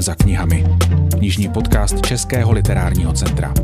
za knihami. Knižní podcast Českého literárního centra.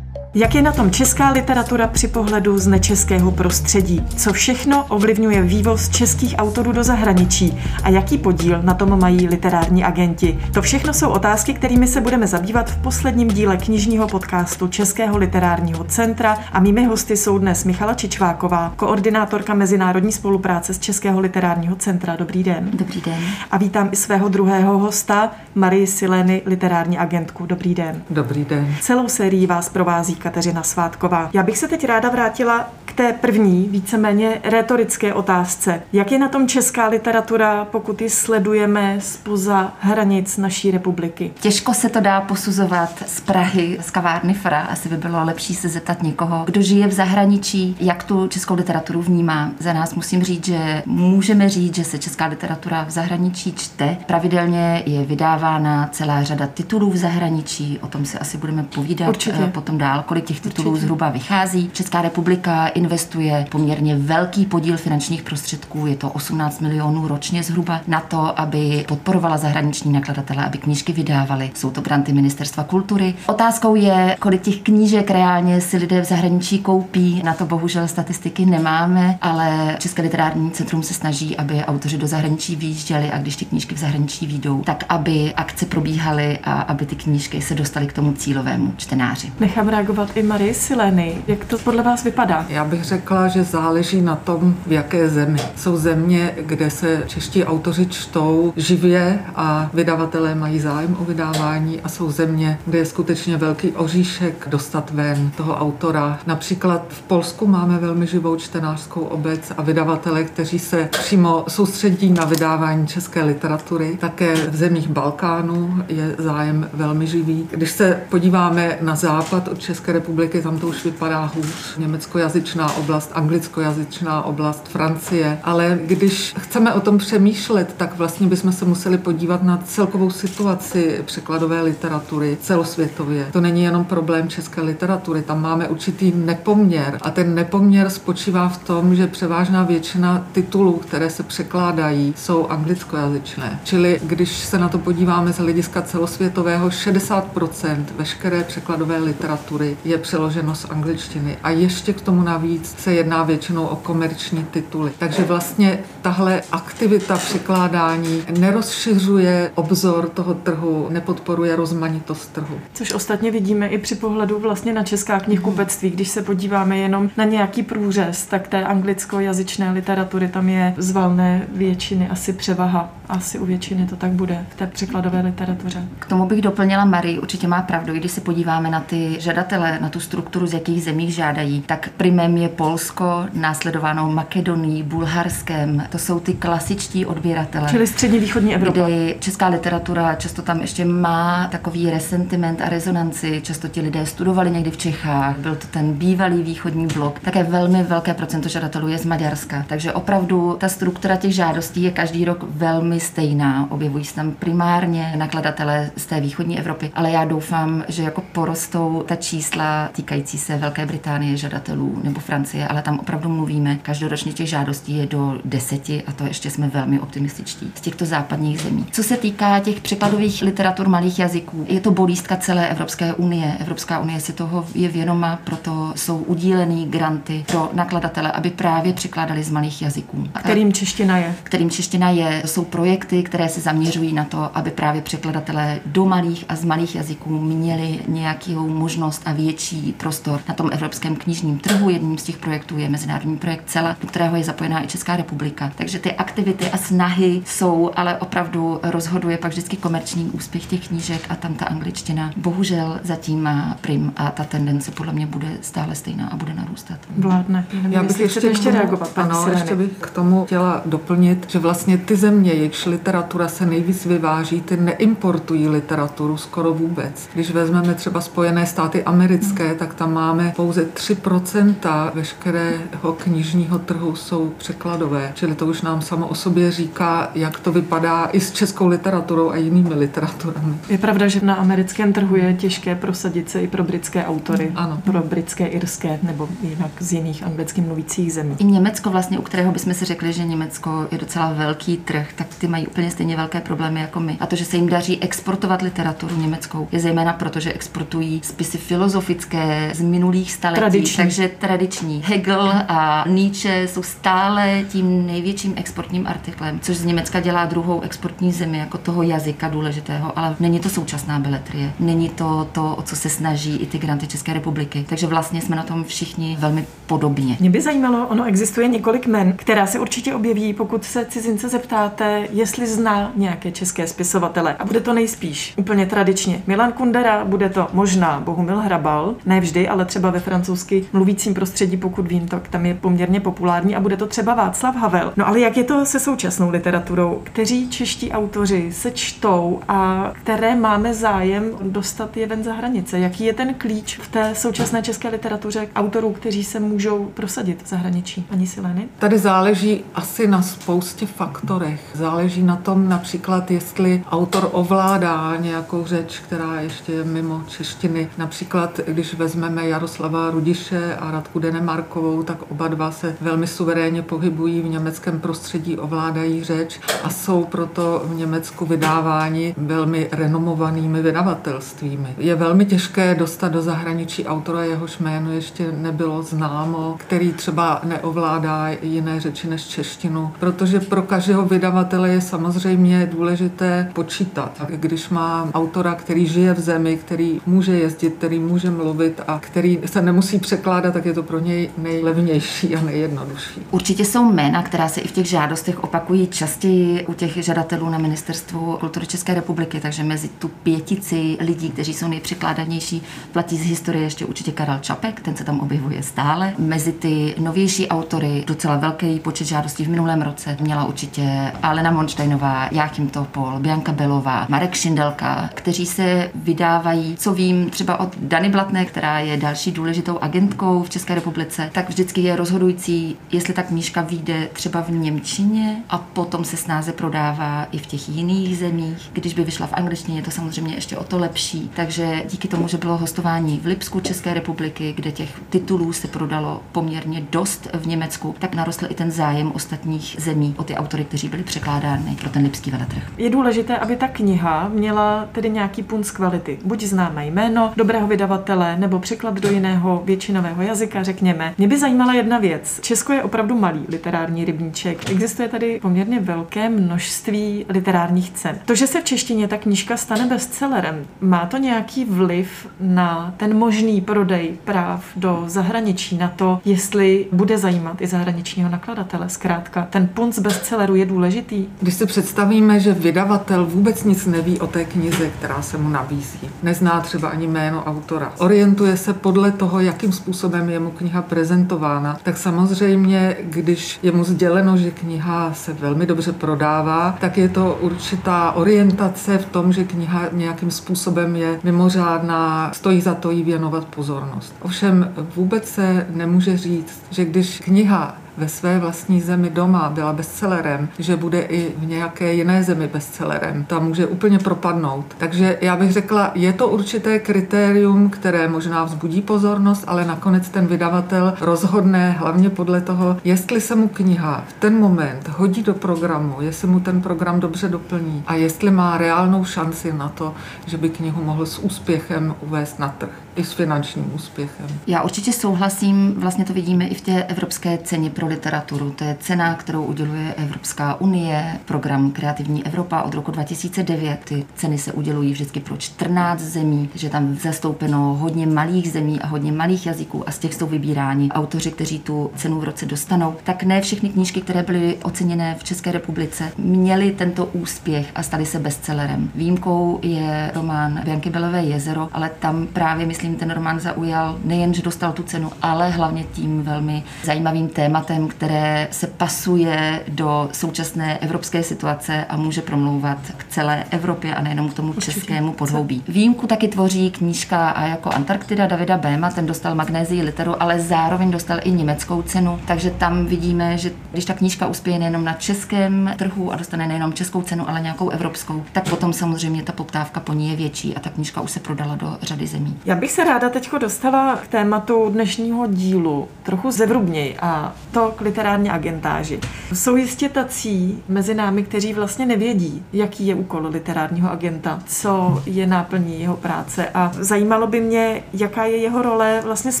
Jak je na tom česká literatura při pohledu z nečeského prostředí? Co všechno ovlivňuje vývoz českých autorů do zahraničí? A jaký podíl na tom mají literární agenti? To všechno jsou otázky, kterými se budeme zabývat v posledním díle knižního podcastu Českého literárního centra a mými hosty jsou dnes Michala Čičváková, koordinátorka mezinárodní spolupráce z Českého literárního centra. Dobrý den. Dobrý den. A vítám i svého druhého hosta, Marii Sileny, literární agentku. Dobrý den. Dobrý den. Celou sérii vás provází Kateřina Svátková. Já bych se teď ráda vrátila k té první, víceméně retorické otázce. Jak je na tom česká literatura, pokud ji sledujeme spoza hranic naší republiky? Těžko se to dá posuzovat z Prahy, z kavárny Fra. Asi by bylo lepší se zeptat někoho, kdo žije v zahraničí, jak tu českou literaturu vnímá. Za nás musím říct, že můžeme říct, že se česká literatura v zahraničí čte. Pravidelně je vydávána celá řada titulů v zahraničí, o tom si asi budeme povídat Určitě. eh, potom dál, kolik těch titulů Určitě. zhruba vychází. Česká republika investuje poměrně velký podíl finančních prostředků, je to 18 milionů ročně zhruba, na to, aby podporovala zahraniční nakladatele, aby knížky vydávali. Jsou to granty Ministerstva kultury. Otázkou je, kolik těch knížek reálně si lidé v zahraničí koupí. Na to bohužel statistiky nemáme, ale České literární centrum se snaží, aby autoři do zahraničí vyjížděli a když ty knížky v zahraničí výjdou, tak aby akce probíhaly a aby ty knížky se dostaly k tomu cílovému čtenáři. Nechám reagovat i Marie Sileny. Jak to podle vás vypadá? Já bych řekla, že záleží na tom, v jaké zemi. Jsou země, kde se čeští autoři čtou živě a vydavatelé mají zájem o vydávání a jsou země, kde je skutečně velký oříšek dostat ven toho autora. Například v Polsku máme velmi živou čtenářskou obec a vydavatele, kteří se přímo soustředí na vydávání české literatury. Také v zemích Balkánu je zájem velmi živý. Když se podíváme na západ od České republiky, tam to už vypadá hůř. Německojazyčná oblast, anglickojazyčná oblast, Francie. Ale když chceme o tom přemýšlet, tak vlastně bychom se museli podívat na celkovou situaci překladové literatury celosvětově. To není jenom problém české literatury, tam máme určitý nepoměr. A ten nepoměr spočívá v tom, že převážná většina titulů, které se překládají, jsou anglickojazyčné. Čili když se na to podíváme z hlediska celosvětového, 60% veškeré překladové literatury je přeloženo z angličtiny. A ještě k tomu navíc se jedná většinou o komerční tituly. Takže vlastně tahle aktivita překládání nerozšiřuje obzor toho trhu, nepodporuje rozmanitost trhu. Což ostatně vidíme i při pohledu vlastně na česká knihkupectví. Když se podíváme jenom na nějaký průřez, tak té anglickojazyčné literatury tam je z valné většiny asi převaha. Asi u většiny to tak bude v té překladové literatuře. K tomu bych doplnila Marie, určitě má pravdu, i když se podíváme na ty žadatele, na tu strukturu, z jakých zemí žádají, tak primem je Polsko, následováno Makedonií, Bulharskem. To jsou ty klasičtí odběratele. Čili střední východní Evropa. Kdy česká literatura často tam ještě má takový resentiment a rezonanci. Často ti lidé studovali někdy v Čechách, byl to ten bývalý východní blok. Také velmi velké procento žadatelů je z Maďarska. Takže opravdu ta struktura těch žádostí je každý rok velmi stejná. Objevují se tam primárně nakladatelé z té východní Evropy, ale já doufám, že jako porostou ta čísla týkající se Velké Británie žadatelů nebo Francie, ale tam opravdu mluvíme. Každoročně těch žádostí je do deseti a to ještě jsme velmi optimističtí z těchto západních zemí. Co se týká těch překladových literatur malých jazyků, je to bolístka celé Evropské unie. Evropská unie si toho je věnoma, proto jsou udílený granty pro nakladatele, aby právě překládali z malých jazyků. A Kterým čeština je? kterým čeština je, jsou projekty, které se zaměřují na to, aby právě překladatelé do malých a z malých jazyků měli nějakou možnost a větší prostor na tom evropském knižním trhu. Jedním z těch projektů je mezinárodní projekt CELA, do kterého je zapojená i Česká republika. Takže ty aktivity a snahy jsou, ale opravdu rozhoduje pak vždycky komerční úspěch těch knížek a tam ta angličtina bohužel zatím má prim a ta tendence podle mě bude stále stejná a bude narůstat. Vládne. Já bych ještě, ještě reagovat, paní ano, ještě bych k tomu chtěla doplnit, že vlastně ty země, jejichž literatura se nejvíc vyváží, ty neimportují literaturu skoro vůbec. Když vezmeme třeba Spojené státy americké, tak tam máme pouze 3% veškerého knižního trhu jsou překladové. Čili to už nám samo o sobě říká, jak to vypadá i s českou literaturou a jinými literaturami. Je pravda, že na americkém trhu je těžké prosadit se i pro britské autory. Ano. Pro britské, irské nebo jinak z jiných anglicky mluvících zemí. I Německo vlastně, u kterého bychom si řekli, že Německo je docela velký trh, tak ty ty mají úplně stejně velké problémy jako my. A to, že se jim daří exportovat literaturu německou, je zejména proto, že exportují spisy filozofické z minulých staletí. Tradiční. Takže tradiční. Hegel a Nietzsche jsou stále tím největším exportním artiklem, což z Německa dělá druhou exportní zemi jako toho jazyka důležitého, ale není to současná beletrie. Není to to, o co se snaží i ty granty České republiky. Takže vlastně jsme na tom všichni velmi podobně. Mě by zajímalo, ono existuje několik men, která se určitě objeví, pokud se cizince zeptáte, jestli zná nějaké české spisovatele. A bude to nejspíš úplně tradičně. Milan Kundera, bude to možná Bohumil Hrabal, ne vždy, ale třeba ve francouzsky mluvícím prostředí, pokud vím, tak tam je poměrně populární a bude to třeba Václav Havel. No ale jak je to se současnou literaturou? Kteří čeští autoři se čtou a které máme zájem dostat je ven za hranice? Jaký je ten klíč v té současné české literatuře autorů, kteří se můžou prosadit v zahraničí? Ani Sileny? Tady záleží asi na spoustě faktorech. Záleží na tom například, jestli autor ovládá nějakou řeč, která ještě je mimo češtiny. Například, když vezmeme Jaroslava Rudiše a Radku Denemarkovou, tak oba dva se velmi suverénně pohybují v německém prostředí, ovládají řeč a jsou proto v Německu vydáváni velmi renomovanými vydavatelstvími. Je velmi těžké dostat do zahraničí autora, jehož jméno ještě nebylo známo, který třeba neovládá jiné řeči než češtinu, protože pro každého vydavatele je samozřejmě důležité počítat. Když má autora, který žije v zemi, který může jezdit, který může mluvit a který se nemusí překládat, tak je to pro něj nejlevnější a nejjednodušší. Určitě jsou jména, která se i v těch žádostech opakují častěji u těch žadatelů na ministerstvu kultury České republiky, takže mezi tu pětici lidí, kteří jsou nejpřekládanější, platí z historie ještě určitě Karel Čapek, ten se tam objevuje stále. Mezi ty novější autory, docela velký počet žádostí v minulém roce, měla určitě Alena Monštejnová, Jáchym Topol, Bianka Belová, Marek Šindelka, kteří se vydávají, co vím, třeba od Dany Blatné, která je další důležitou agentkou v České republice, tak vždycky je rozhodující, jestli ta knížka vyjde třeba v Němčině a potom se snáze prodává i v těch jiných zemích. Když by vyšla v angličtině, je to samozřejmě ještě o to lepší. Takže díky tomu, že bylo hostování v Lipsku České republiky, kde těch titulů se prodalo poměrně dost v Německu, tak narostl i ten zájem ostatních zemí o ty autory, kteří byli překládány pro ten lipský veletrh. Je důležité, aby ta kniha měla tedy nějaký punt z kvality. Buď známé jméno dobrého vydavatele, nebo překlad do jiného většinového jazyka, řekněme. Mě by zajímala jedna věc. Česko je opravdu malý literární rybníček. Existuje tady poměrně velké množství literárních cen. To, že se v češtině ta knížka stane bestsellerem, má to nějaký vliv na ten možný prodej práv do zahraničí, na to, jestli bude zajímat i zahraničního nakladatele. Zkrátka, ten punt z bestselleru je důležitý. Když si představíme, že vydavatel vůbec nic neví o té knize, která se mu nabízí, nezná třeba ani jméno autora, orientuje se podle toho, jakým způsobem je mu kniha prezentována, tak samozřejmě, když je mu sděleno, že kniha se velmi dobře prodává, tak je to určitá orientace v tom, že kniha nějakým způsobem je mimořádná, stojí za to jí věnovat pozornost. Ovšem vůbec se nemůže říct, že když kniha ve své vlastní zemi doma byla bestsellerem, že bude i v nějaké jiné zemi bestsellerem. Ta může úplně propadnout. Takže já bych řekla, je to určité kritérium, které možná vzbudí pozornost, ale nakonec ten vydavatel rozhodne hlavně podle toho, jestli se mu kniha v ten moment hodí do programu, jestli mu ten program dobře doplní a jestli má reálnou šanci na to, že by knihu mohl s úspěchem uvést na trh. I s finančním úspěchem. Já určitě souhlasím, vlastně to vidíme i v té evropské ceně pro literaturu. To je cena, kterou uděluje Evropská unie, program Kreativní Evropa od roku 2009. Ty ceny se udělují vždycky pro 14 zemí, že tam zastoupeno hodně malých zemí a hodně malých jazyků a z těch jsou vybíráni autoři, kteří tu cenu v roce dostanou. Tak ne všechny knížky, které byly oceněné v České republice, měly tento úspěch a staly se bestsellerem. Výjimkou je román Bianky Belové jezero, ale tam právě myslím, ten román zaujal nejen, že dostal tu cenu, ale hlavně tím velmi zajímavým tématem, které se pasuje do současné evropské situace a může promlouvat k celé Evropě a nejenom k tomu Určitě. českému podhoubí. Výjimku taky tvoří knížka a jako Antarktida Davida Béma, ten dostal magnézii literu, ale zároveň dostal i německou cenu, takže tam vidíme, že když ta knížka uspěje nejenom na českém trhu a dostane nejenom českou cenu, ale nějakou evropskou, tak potom samozřejmě ta poptávka po ní je větší a ta knížka už se prodala do řady zemí. Já bych se ráda teď dostala k tématu dnešního dílu trochu zevrubněji a to k literární agentáži. Jsou jistě tací mezi námi, kteří vlastně nevědí, jaký je úkol literárního agenta, co je náplní jeho práce a zajímalo by mě, jaká je jeho role vlastně z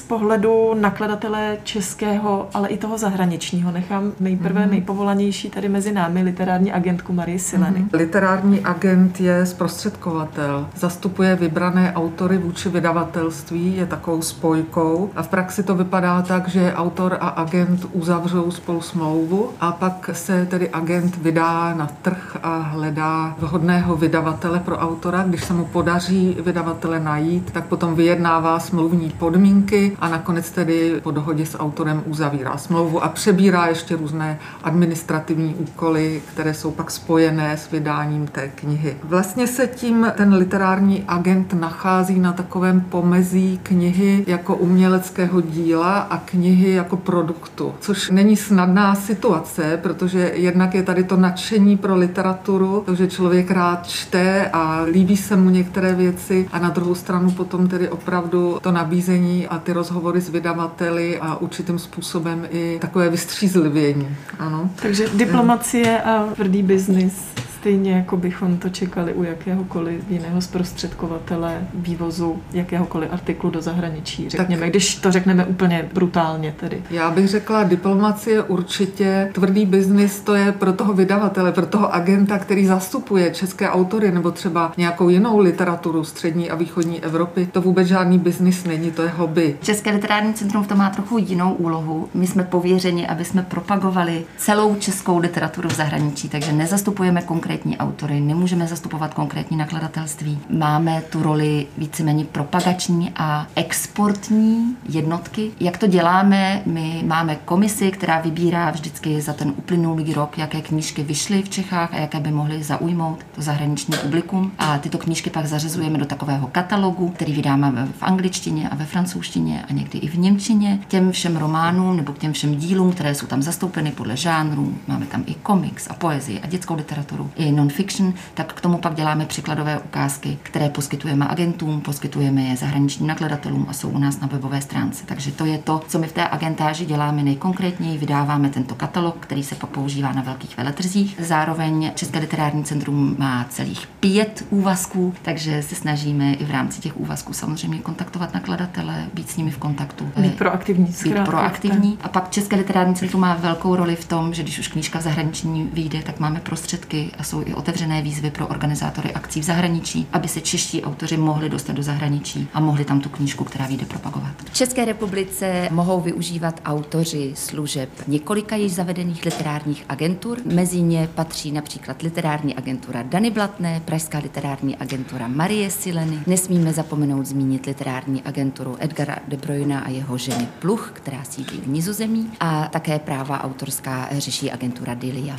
pohledu nakladatele českého, ale i toho zahraničního. Nechám nejprve mm-hmm. nejpovolanější tady mezi námi literární agentku Marie Sileny. Mm-hmm. Literární agent je zprostředkovatel, zastupuje vybrané autory vůči vydavatelství, je takovou spojkou a v praxi to vypadá tak, že autor a agent uzavřou spolu smlouvu a pak se tedy agent vydá na trh a hledá vhodného vydavatele pro autora. Když se mu podaří vydavatele najít, tak potom vyjednává smluvní podmínky a nakonec tedy po dohodě s autorem uzavírá smlouvu a přebírá ještě různé administrativní úkoly, které jsou pak spojené s vydáním té knihy. Vlastně se tím ten literární agent nachází na takovém pomezí knihy jako uměleckého díla a knihy jako produktu, což není snadná situace, protože jednak je tady to nadšení pro literaturu, takže člověk rád čte a líbí se mu některé věci a na druhou stranu potom tedy opravdu to nabízení a ty rozhovory s vydavateli a určitým způsobem i takové vystřízlivění. Ano. Takže diplomacie a tvrdý biznis stejně jako bychom to čekali u jakéhokoliv jiného zprostředkovatele vývozu jakéhokoliv artiklu do zahraničí, řekněme, tak, když to řekneme úplně brutálně tedy. Já bych řekla, diplomacie určitě, tvrdý biznis to je pro toho vydavatele, pro toho agenta, který zastupuje české autory nebo třeba nějakou jinou literaturu střední a východní Evropy. To vůbec žádný biznis není, to je hobby. České literární centrum v tom má trochu jinou úlohu. My jsme pověřeni, aby jsme propagovali celou českou literaturu v zahraničí, takže nezastupujeme konkrétně konkrétní autory, nemůžeme zastupovat konkrétní nakladatelství. Máme tu roli víceméně propagační a exportní jednotky. Jak to děláme? My máme komisi, která vybírá vždycky za ten uplynulý rok, jaké knížky vyšly v Čechách a jaké by mohly zaujmout to zahraniční publikum. A tyto knížky pak zařazujeme do takového katalogu, který vydáme v angličtině a ve francouzštině a někdy i v němčině. Těm všem románům nebo k těm všem dílům, které jsou tam zastoupeny podle žánrů, máme tam i komiks a poezii a dětskou literaturu, i non-fiction, tak k tomu pak děláme překladové ukázky, které poskytujeme agentům, poskytujeme je zahraničním nakladatelům a jsou u nás na webové stránce. Takže to je to, co my v té agentáži děláme nejkonkrétněji. Vydáváme tento katalog, který se pak používá na velkých veletrzích. Zároveň České literární centrum má celých pět úvazků, takže se snažíme i v rámci těch úvazků samozřejmě kontaktovat nakladatele, být s nimi v kontaktu. Být proaktivní. Být proaktivní. A pak České literární centrum má velkou roli v tom, že když už knížka v zahraniční vyjde, tak máme prostředky a jsou i otevřené výzvy pro organizátory akcí v zahraničí, aby se čeští autoři mohli dostat do zahraničí a mohli tam tu knížku, která vyjde, propagovat. V České republice mohou využívat autoři služeb několika již zavedených literárních agentur. Mezi ně patří například literární agentura Dany Blatné, Pražská literární agentura Marie Sileny. Nesmíme zapomenout zmínit literární agenturu Edgara de Bruyna a jeho ženy Pluch, která sídlí v Nizozemí a také práva autorská řeší agentura Dilia.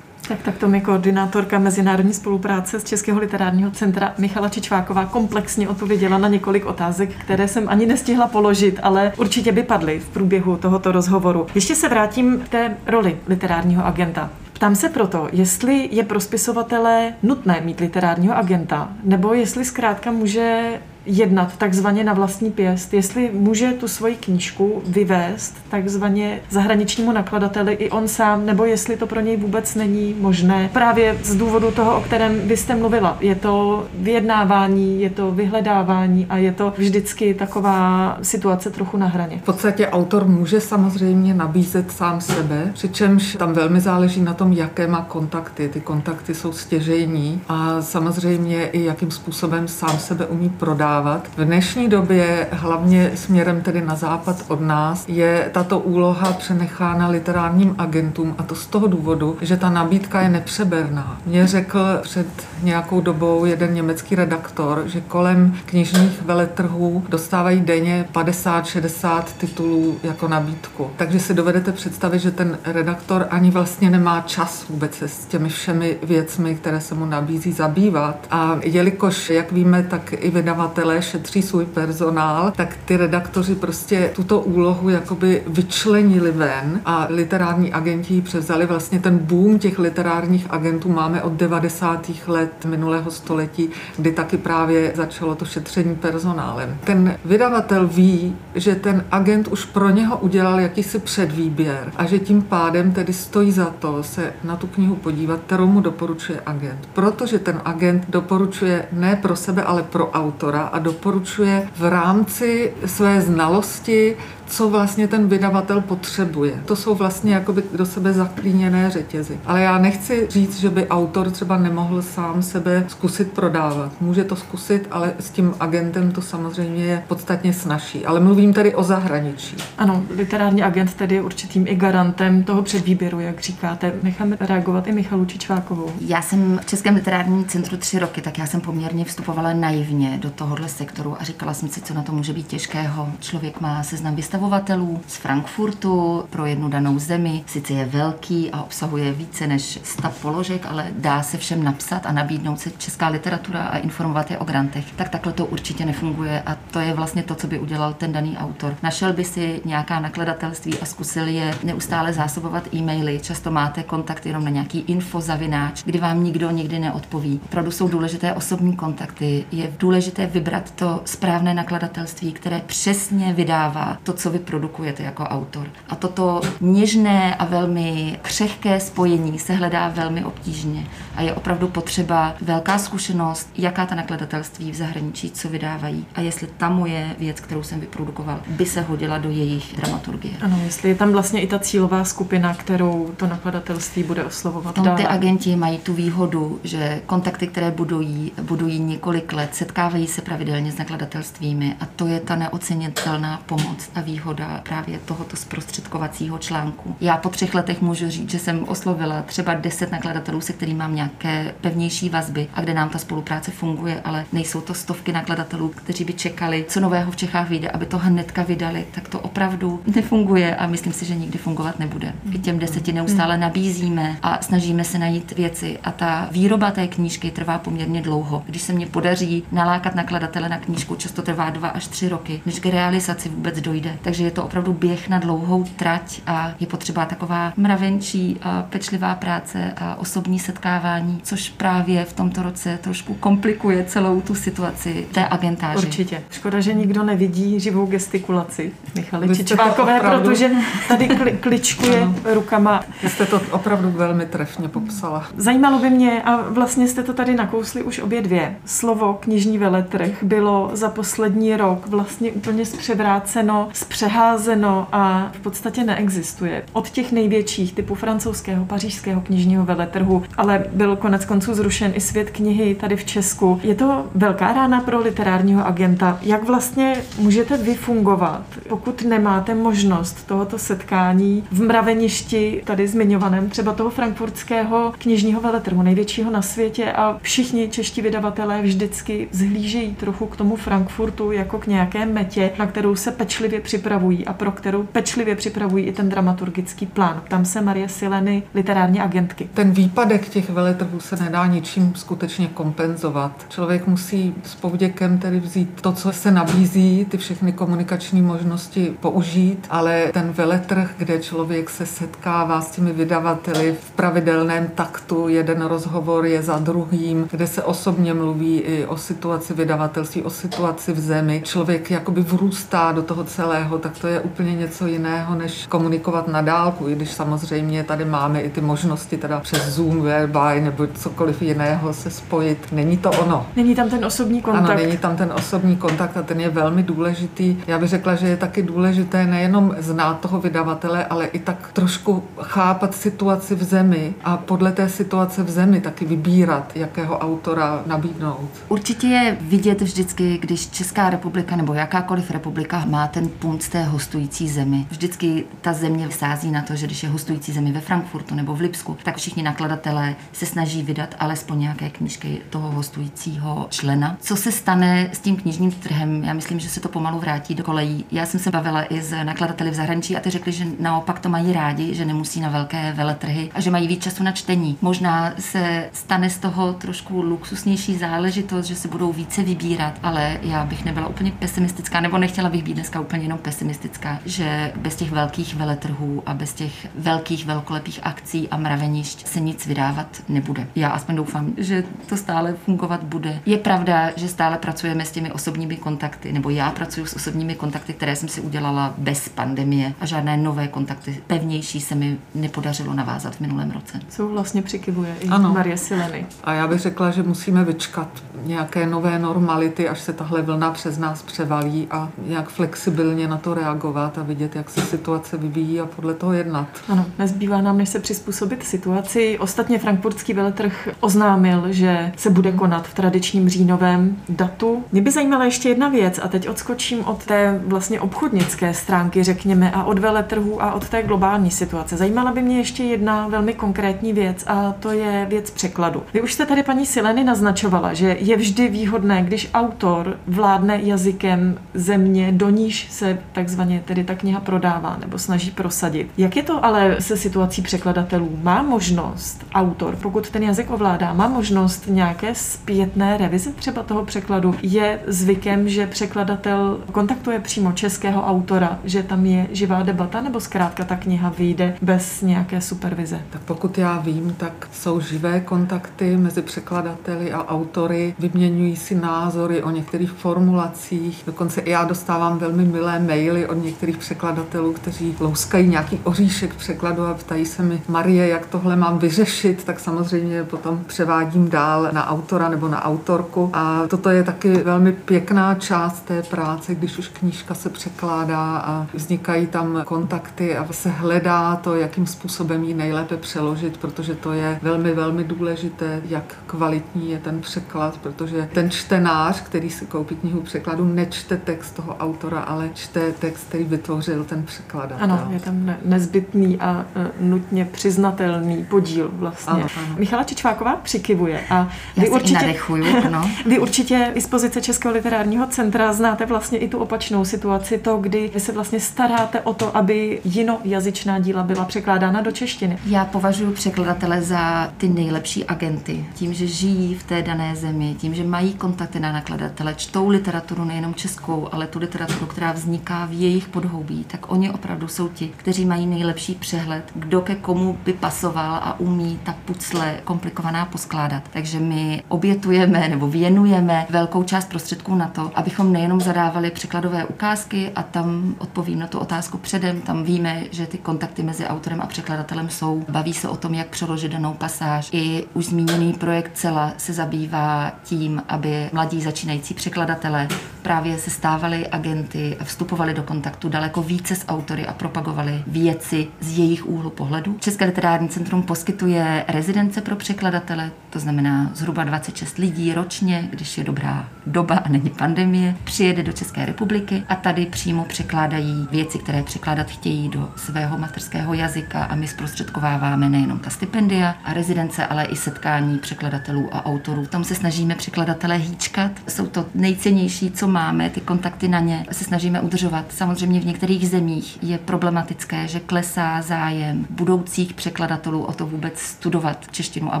Tak, tak to mi koordinátorka mezinárodní spolupráce z Českého literárního centra Michala Čičváková komplexně odpověděla na několik otázek, které jsem ani nestihla položit, ale určitě by padly v průběhu tohoto rozhovoru. Ještě se vrátím k té roli literárního agenta. Ptám se proto, jestli je pro spisovatele nutné mít literárního agenta, nebo jestli zkrátka může jednat takzvaně na vlastní pěst, jestli může tu svoji knížku vyvést takzvaně zahraničnímu nakladateli i on sám, nebo jestli to pro něj vůbec není možné. Právě z důvodu toho, o kterém vy jste mluvila. Je to vyjednávání, je to vyhledávání a je to vždycky taková situace trochu na hraně. V podstatě autor může samozřejmě nabízet sám sebe, přičemž tam velmi záleží na tom, jaké má kontakty. Ty kontakty jsou stěžejní a samozřejmě i jakým způsobem sám sebe umí prodávat prodávat. V dnešní době, hlavně směrem tedy na západ od nás, je tato úloha přenechána literárním agentům a to z toho důvodu, že ta nabídka je nepřeberná. Mně řekl před nějakou dobou jeden německý redaktor, že kolem knižních veletrhů dostávají denně 50-60 titulů jako nabídku. Takže si dovedete představit, že ten redaktor ani vlastně nemá čas vůbec se s těmi všemi věcmi, které se mu nabízí, zabývat. A jelikož, jak víme, tak i vydavatel vydavatelé šetří svůj personál, tak ty redaktoři prostě tuto úlohu jakoby vyčlenili ven a literární agenti ji převzali. Vlastně ten boom těch literárních agentů máme od 90. let minulého století, kdy taky právě začalo to šetření personálem. Ten vydavatel ví, že ten agent už pro něho udělal jakýsi předvýběr a že tím pádem tedy stojí za to se na tu knihu podívat, kterou mu doporučuje agent. Protože ten agent doporučuje ne pro sebe, ale pro autora a doporučuje v rámci své znalosti co vlastně ten vydavatel potřebuje. To jsou vlastně jakoby do sebe zaklíněné řetězy. Ale já nechci říct, že by autor třeba nemohl sám sebe zkusit prodávat. Může to zkusit, ale s tím agentem to samozřejmě je podstatně snažší. Ale mluvím tady o zahraničí. Ano, literární agent tedy je určitým i garantem toho předvýběru, jak říkáte. Necháme reagovat i Michalu Čičvákovou. Já jsem v Českém literárním centru tři roky, tak já jsem poměrně vstupovala naivně do tohohle sektoru a říkala jsem si, co na to může být těžkého. Člověk má seznam vystav vystavovatelů z Frankfurtu pro jednu danou zemi. Sice je velký a obsahuje více než 100 položek, ale dá se všem napsat a nabídnout se česká literatura a informovat je o grantech. Tak takhle to určitě nefunguje a to je vlastně to, co by udělal ten daný autor. Našel by si nějaká nakladatelství a zkusil je neustále zásobovat e-maily. Často máte kontakt jenom na nějaký info zavináč, kdy vám nikdo nikdy neodpoví. Opravdu jsou důležité osobní kontakty. Je důležité vybrat to správné nakladatelství, které přesně vydává to, co vy produkujete jako autor. A toto něžné a velmi křehké spojení se hledá velmi obtížně a je opravdu potřeba velká zkušenost, jaká ta nakladatelství v zahraničí, co vydávají a jestli ta moje věc, kterou jsem vyprodukoval, by se hodila do jejich dramaturgie. Ano, jestli je tam vlastně i ta cílová skupina, kterou to nakladatelství bude oslovovat. Tom ty agenti mají tu výhodu, že kontakty, které budují, budují několik let, setkávají se pravidelně s nakladatelstvími a to je ta neocenitelná pomoc a výhoda výhoda právě tohoto zprostředkovacího článku. Já po třech letech můžu říct, že jsem oslovila třeba deset nakladatelů, se kterými mám nějaké pevnější vazby a kde nám ta spolupráce funguje, ale nejsou to stovky nakladatelů, kteří by čekali, co nového v Čechách vyjde, aby to hnedka vydali. Tak to opravdu nefunguje a myslím si, že nikdy fungovat nebude. I těm deseti neustále nabízíme a snažíme se najít věci a ta výroba té knížky trvá poměrně dlouho. Když se mně podaří nalákat nakladatele na knížku, často trvá dva až tři roky, než k realizaci vůbec dojde takže je to opravdu běh na dlouhou trať a je potřeba taková mravenčí a pečlivá práce a osobní setkávání, což právě v tomto roce trošku komplikuje celou tu situaci té agentáři. Určitě. Škoda, že nikdo nevidí živou gestikulaci Michali Čičvákové, protože tady kli, kličkuje ano. rukama. Vy jste to opravdu velmi trefně popsala. Zajímalo by mě, a vlastně jste to tady nakousli už obě dvě. Slovo knižní veletrh bylo za poslední rok vlastně úplně zpřevráceno, přeházeno a v podstatě neexistuje. Od těch největších typu francouzského, pařížského knižního veletrhu, ale byl konec konců zrušen i svět knihy tady v Česku. Je to velká rána pro literárního agenta. Jak vlastně můžete vy fungovat, pokud nemáte možnost tohoto setkání v mraveništi, tady zmiňovaném, třeba toho frankfurtského knižního veletrhu, největšího na světě a všichni čeští vydavatelé vždycky zhlížejí trochu k tomu Frankfurtu jako k nějaké metě, na kterou se pečlivě připravují a pro kterou pečlivě připravují i ten dramaturgický plán. Tam se Marie Sileny, literární agentky. Ten výpadek těch veletrhů se nedá ničím skutečně kompenzovat. Člověk musí s povděkem tedy vzít to, co se nabízí, ty všechny komunikační možnosti použít, ale ten veletrh, kde člověk se setkává s těmi vydavateli v pravidelném taktu, jeden rozhovor je za druhým, kde se osobně mluví i o situaci vydavatelství, o situaci v zemi. Člověk jakoby vrůstá do toho celého tak to je úplně něco jiného, než komunikovat na dálku, i když samozřejmě tady máme i ty možnosti teda přes Zoom, Whereby nebo cokoliv jiného se spojit. Není to ono. Není tam ten osobní kontakt. Ano, není tam ten osobní kontakt a ten je velmi důležitý. Já bych řekla, že je taky důležité nejenom znát toho vydavatele, ale i tak trošku chápat situaci v zemi a podle té situace v zemi taky vybírat, jakého autora nabídnout. Určitě je vidět vždycky, když Česká republika nebo jakákoliv republika má ten punc té hostující zemi. Vždycky ta země vsází na to, že když je hostující zemi ve Frankfurtu nebo v Lipsku, tak všichni nakladatelé se snaží vydat alespoň nějaké knížky toho hostujícího člena. Co se stane s tím knižním trhem? Já myslím, že se to pomalu vrátí do kolejí. Já jsem se bavila i s nakladateli v zahraničí a ty řekli, že naopak to mají rádi, že nemusí na velké veletrhy a že mají víc času na čtení. Možná se stane z toho trošku luxusnější záležitost, že se budou více vybírat vydírat, ale já bych nebyla úplně pesimistická, nebo nechtěla bych být dneska úplně jenom pesimistická, že bez těch velkých veletrhů a bez těch velkých velkolepých akcí a mravenišť se nic vydávat nebude. Já aspoň doufám, že to stále fungovat bude. Je pravda, že stále pracujeme s těmi osobními kontakty, nebo já pracuji s osobními kontakty, které jsem si udělala bez pandemie a žádné nové kontakty pevnější se mi nepodařilo navázat v minulém roce. vlastně přikivuje i ano. Marie Sileny. A já bych řekla, že musíme vyčkat nějaké nové normality, až se tahle vlna přes nás převalí a nějak flexibilně na to reagovat a vidět, jak se situace vyvíjí a podle toho jednat. Ano, nezbývá nám, než se přizpůsobit situaci. Ostatně frankfurtský veletrh oznámil, že se bude konat v tradičním říjnovém datu. Mě by zajímala ještě jedna věc a teď odskočím od té vlastně obchodnické stránky, řekněme, a od veletrhu a od té globální situace. Zajímala by mě ještě jedna velmi konkrétní věc a to je věc překladu. Vy už jste tady paní Sileny naznačovala, že je vždy výhodné, když autor vládne jazykem země, do níž se takzvaně tedy ta kniha prodává nebo snaží prosadit. Jak je to ale se situací překladatelů? Má možnost autor, pokud ten jazyk ovládá, má možnost nějaké zpětné revize třeba toho překladu? Je zvykem, že překladatel kontaktuje přímo českého autora, že tam je živá debata, nebo zkrátka ta kniha vyjde bez nějaké supervize? Tak pokud já vím, tak jsou živé kontakty mezi překladateli a autory, vyměňují si názory o některých formulacích. Dokonce i já dostávám velmi milé maily od některých překladatelů, kteří louskají nějaký oříšek překladu a ptají se mi, Marie, jak tohle mám vyřešit, tak samozřejmě potom převádím dál na autora nebo na autorku. A toto je taky velmi pěkná část té práce, když už knížka se překládá a vznikají tam kontakty a se hledá to, jakým způsobem ji nejlépe přeložit, protože to je velmi, velmi důležité, jak kvalitní je ten překlad, protože ten čtenář, který si koupí knihu překladu, nečte text toho autora, ale čte text, který vytvořil ten překladatel. Ano, je tam nezbytný a e, nutně přiznatelný podíl vlastně. Ano, ano. Michala Čičváková přikivuje. A vy Já určitě, nadechuju, no. vy určitě i z pozice Českého literárního centra znáte vlastně i tu opačnou situaci, to, kdy vy se vlastně staráte o to, aby jinojazyčná díla byla překládána do češtiny. Já považuji překladatele za ty nejlepší agenty. Tím, že žijí v té dané zemi, tím, že mají kontakty na nakladatele, čtou literaturu nejenom českou, ale tu literaturu, která vzniká v jejich podhoubí, tak oni opravdu jsou ti, kteří mají nejlepší přehled, kdo ke komu by pasoval a umí ta pucle komplikovaná poskládat. Takže my obětujeme nebo věnujeme velkou část prostředků na to, abychom nejenom zadávali překladové ukázky a tam odpovím na tu otázku předem, tam víme, že ty kontakty mezi autorem a překladatelem jsou. Baví se o tom, jak přeložit danou pasáž. I už zmíněný projekt Cela se zabývá tím, aby mladí začínající překladatelé právě se stávali agenty a vstupovali do kontaktu daleko více s autory a propagovali věci z jejich úhlu pohledu. České literární centrum poskytuje rezidence pro překladatele, to znamená zhruba 26 lidí ročně, když je dobrá doba a není pandemie, přijede do České republiky a tady přímo překládají věci, které překládat chtějí do svého materského jazyka a my zprostředkováváme nejenom ta stipendia a rezidence, ale i setkání překladatelů a autorů. Tam se snažíme překladatele hýčkat. Jsou to nejcennější, co máme, ty kontakty na ně se snažíme udržovat. Samozřejmě v některých zemích je problematické, že klesá zájem budoucích překladatelů o to vůbec studovat češtinu a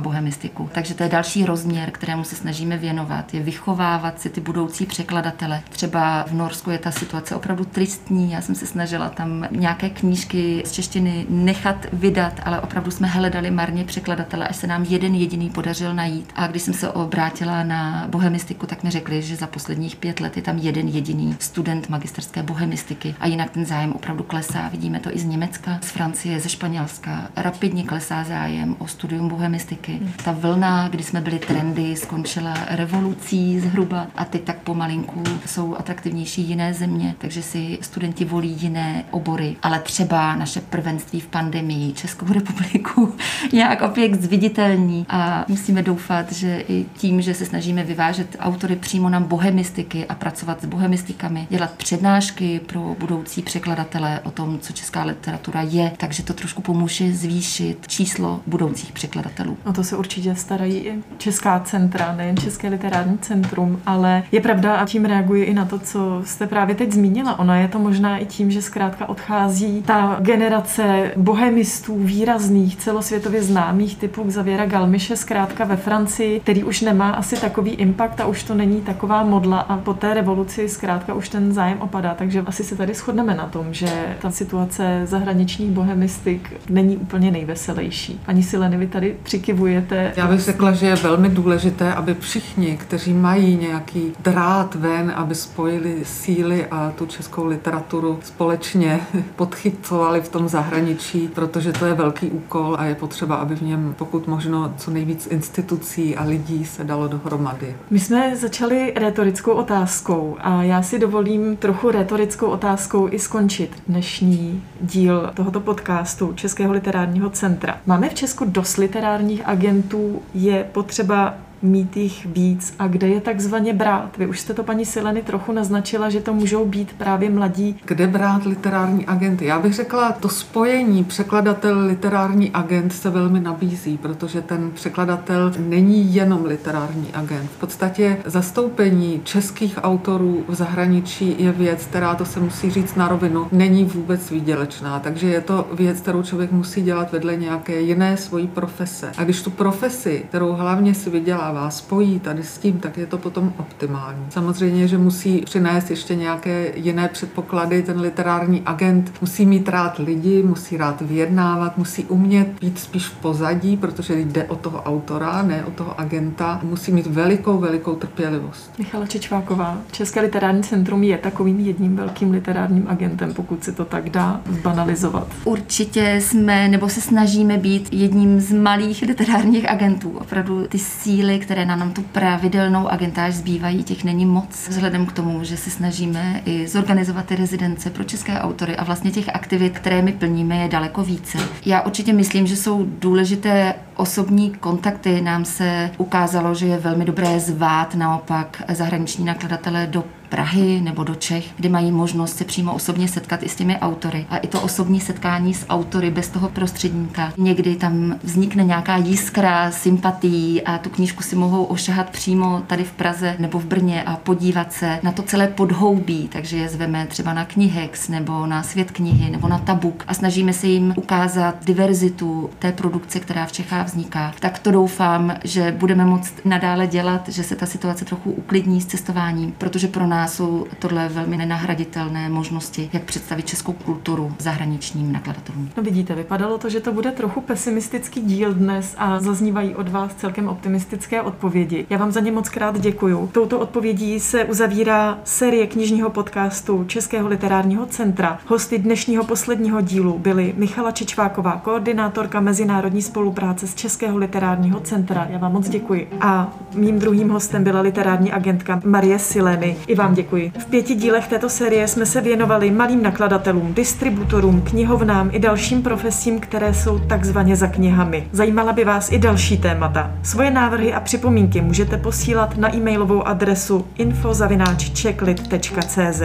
bohemistiku. Takže to je další rozměr, kterému se snažíme věnovat, je vychovávat si ty budoucí překladatele. Třeba v Norsku je ta situace opravdu tristní. Já jsem se snažila tam nějaké knížky z češtiny nechat vydat, ale opravdu jsme hledali marně překladatele, až se nám jeden jediný podařil najít. A když jsem se obrátila na bohemistiku, tak mi řekli, že za posledních pět let je tam jeden jediný student magisterské bohemistiky a jinak ten zájem opravdu klesá. Vidíme to i z Německa, z Francie, ze Španělska. Rapidně klesá zájem o studium bohemistiky. Ta vlna, kdy jsme byli trendy, skončila revolucí zhruba a teď tak pomalinku jsou atraktivnější jiné země, takže si studenti volí jiné obory. Ale třeba naše prvenství v pandemii Českou republiku nějak opět zviditelní a musíme doufat, že i tím, že se snažíme vyvážet autory přímo na bohemistiky a pracovat s bohemistikami, dělat přednášky pro budoucí překladatele o tom, co česká literatura je, takže to trošku pomůže zvýšit číslo budoucích překladatelů. O to se určitě starají i česká centra, nejen České literární centrum, ale je pravda a tím reaguji i na to, co jste právě teď zmínila. Ona je to možná i tím, že zkrátka odchází ta generace bohemistů výrazných, celosvětově známých typů Xaviera Galmiše, zkrátka ve Francii, který už nemá asi takový impact a už to není taková modla a po té revoluci zkrátka už ten zájem opadá. Takže asi se tady shodneme na tom, že ta situace zahraničních bohemistik není úplně nejveselější. Ani Sileny, vy tady přikivujete. Já bych řekla, že je velmi důležité, aby všichni, kteří mají nějaký drát ven, aby spojili síly a tu českou literaturu společně podchycovali v tom zahraničí, protože to je velký úkol a je potřeba, aby v něm pokud možno co nejvíc institucí a lidí se dalo dohromady. My jsme začali retorickou otázkou a já si dovolím trochu retorickou otázkou i skončit dnešní díl tohoto podcastu Českého literárního centra. Máme v Česku dost literárních agentů, je potřeba mít jich víc a kde je takzvaně brát. Vy už jste to paní Sileny trochu naznačila, že to můžou být právě mladí. Kde brát literární agenty? Já bych řekla, to spojení překladatel literární agent se velmi nabízí, protože ten překladatel není jenom literární agent. V podstatě zastoupení českých autorů v zahraničí je věc, která to se musí říct na rovinu, není vůbec výdělečná, takže je to věc, kterou člověk musí dělat vedle nějaké jiné svojí profese. A když tu profesi, kterou hlavně si vydělá vydělává, spojí tady s tím, tak je to potom optimální. Samozřejmě, že musí přinést ještě nějaké jiné předpoklady. Ten literární agent musí mít rád lidi, musí rád vyjednávat, musí umět být spíš v pozadí, protože jde o toho autora, ne o toho agenta. Musí mít velikou, velikou trpělivost. Michala Čečváková, České literární centrum je takovým jedním velkým literárním agentem, pokud se to tak dá zbanalizovat. Určitě jsme, nebo se snažíme být jedním z malých literárních agentů. Opravdu ty síly které na nám tu pravidelnou agentáž zbývají, těch není moc. Vzhledem k tomu, že se snažíme i zorganizovat ty rezidence pro české autory a vlastně těch aktivit, které my plníme, je daleko více. Já určitě myslím, že jsou důležité osobní kontakty. Nám se ukázalo, že je velmi dobré zvát naopak zahraniční nakladatele do Prahy nebo do Čech, kde mají možnost se přímo osobně setkat i s těmi autory. A i to osobní setkání s autory bez toho prostředníka. Někdy tam vznikne nějaká jiskra sympatií a tu knížku si mohou ošahat přímo tady v Praze nebo v Brně a podívat se na to celé podhoubí. Takže je zveme třeba na knihex nebo na svět knihy nebo na tabuk a snažíme se jim ukázat diverzitu té produkce, která v Čechách vzniká. Tak to doufám, že budeme moct nadále dělat, že se ta situace trochu uklidní s cestováním, protože pro nás nás jsou tohle velmi nenahraditelné možnosti, jak představit českou kulturu zahraničním nakladatelům. No vidíte, vypadalo to, že to bude trochu pesimistický díl dnes a zaznívají od vás celkem optimistické odpovědi. Já vám za ně moc krát děkuju. Touto odpovědí se uzavírá série knižního podcastu Českého literárního centra. Hosty dnešního posledního dílu byly Michala Čečváková, koordinátorka mezinárodní spolupráce z Českého literárního centra. Já vám moc děkuji. A mým druhým hostem byla literární agentka Marie Sileny. I vám vám děkuji. V pěti dílech této série jsme se věnovali malým nakladatelům, distributorům, knihovnám i dalším profesím, které jsou takzvaně za knihami. Zajímala by vás i další témata. Svoje návrhy a připomínky můžete posílat na e-mailovou adresu infozavináččeklit.cz.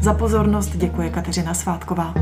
Za pozornost děkuje Kateřina Svátková.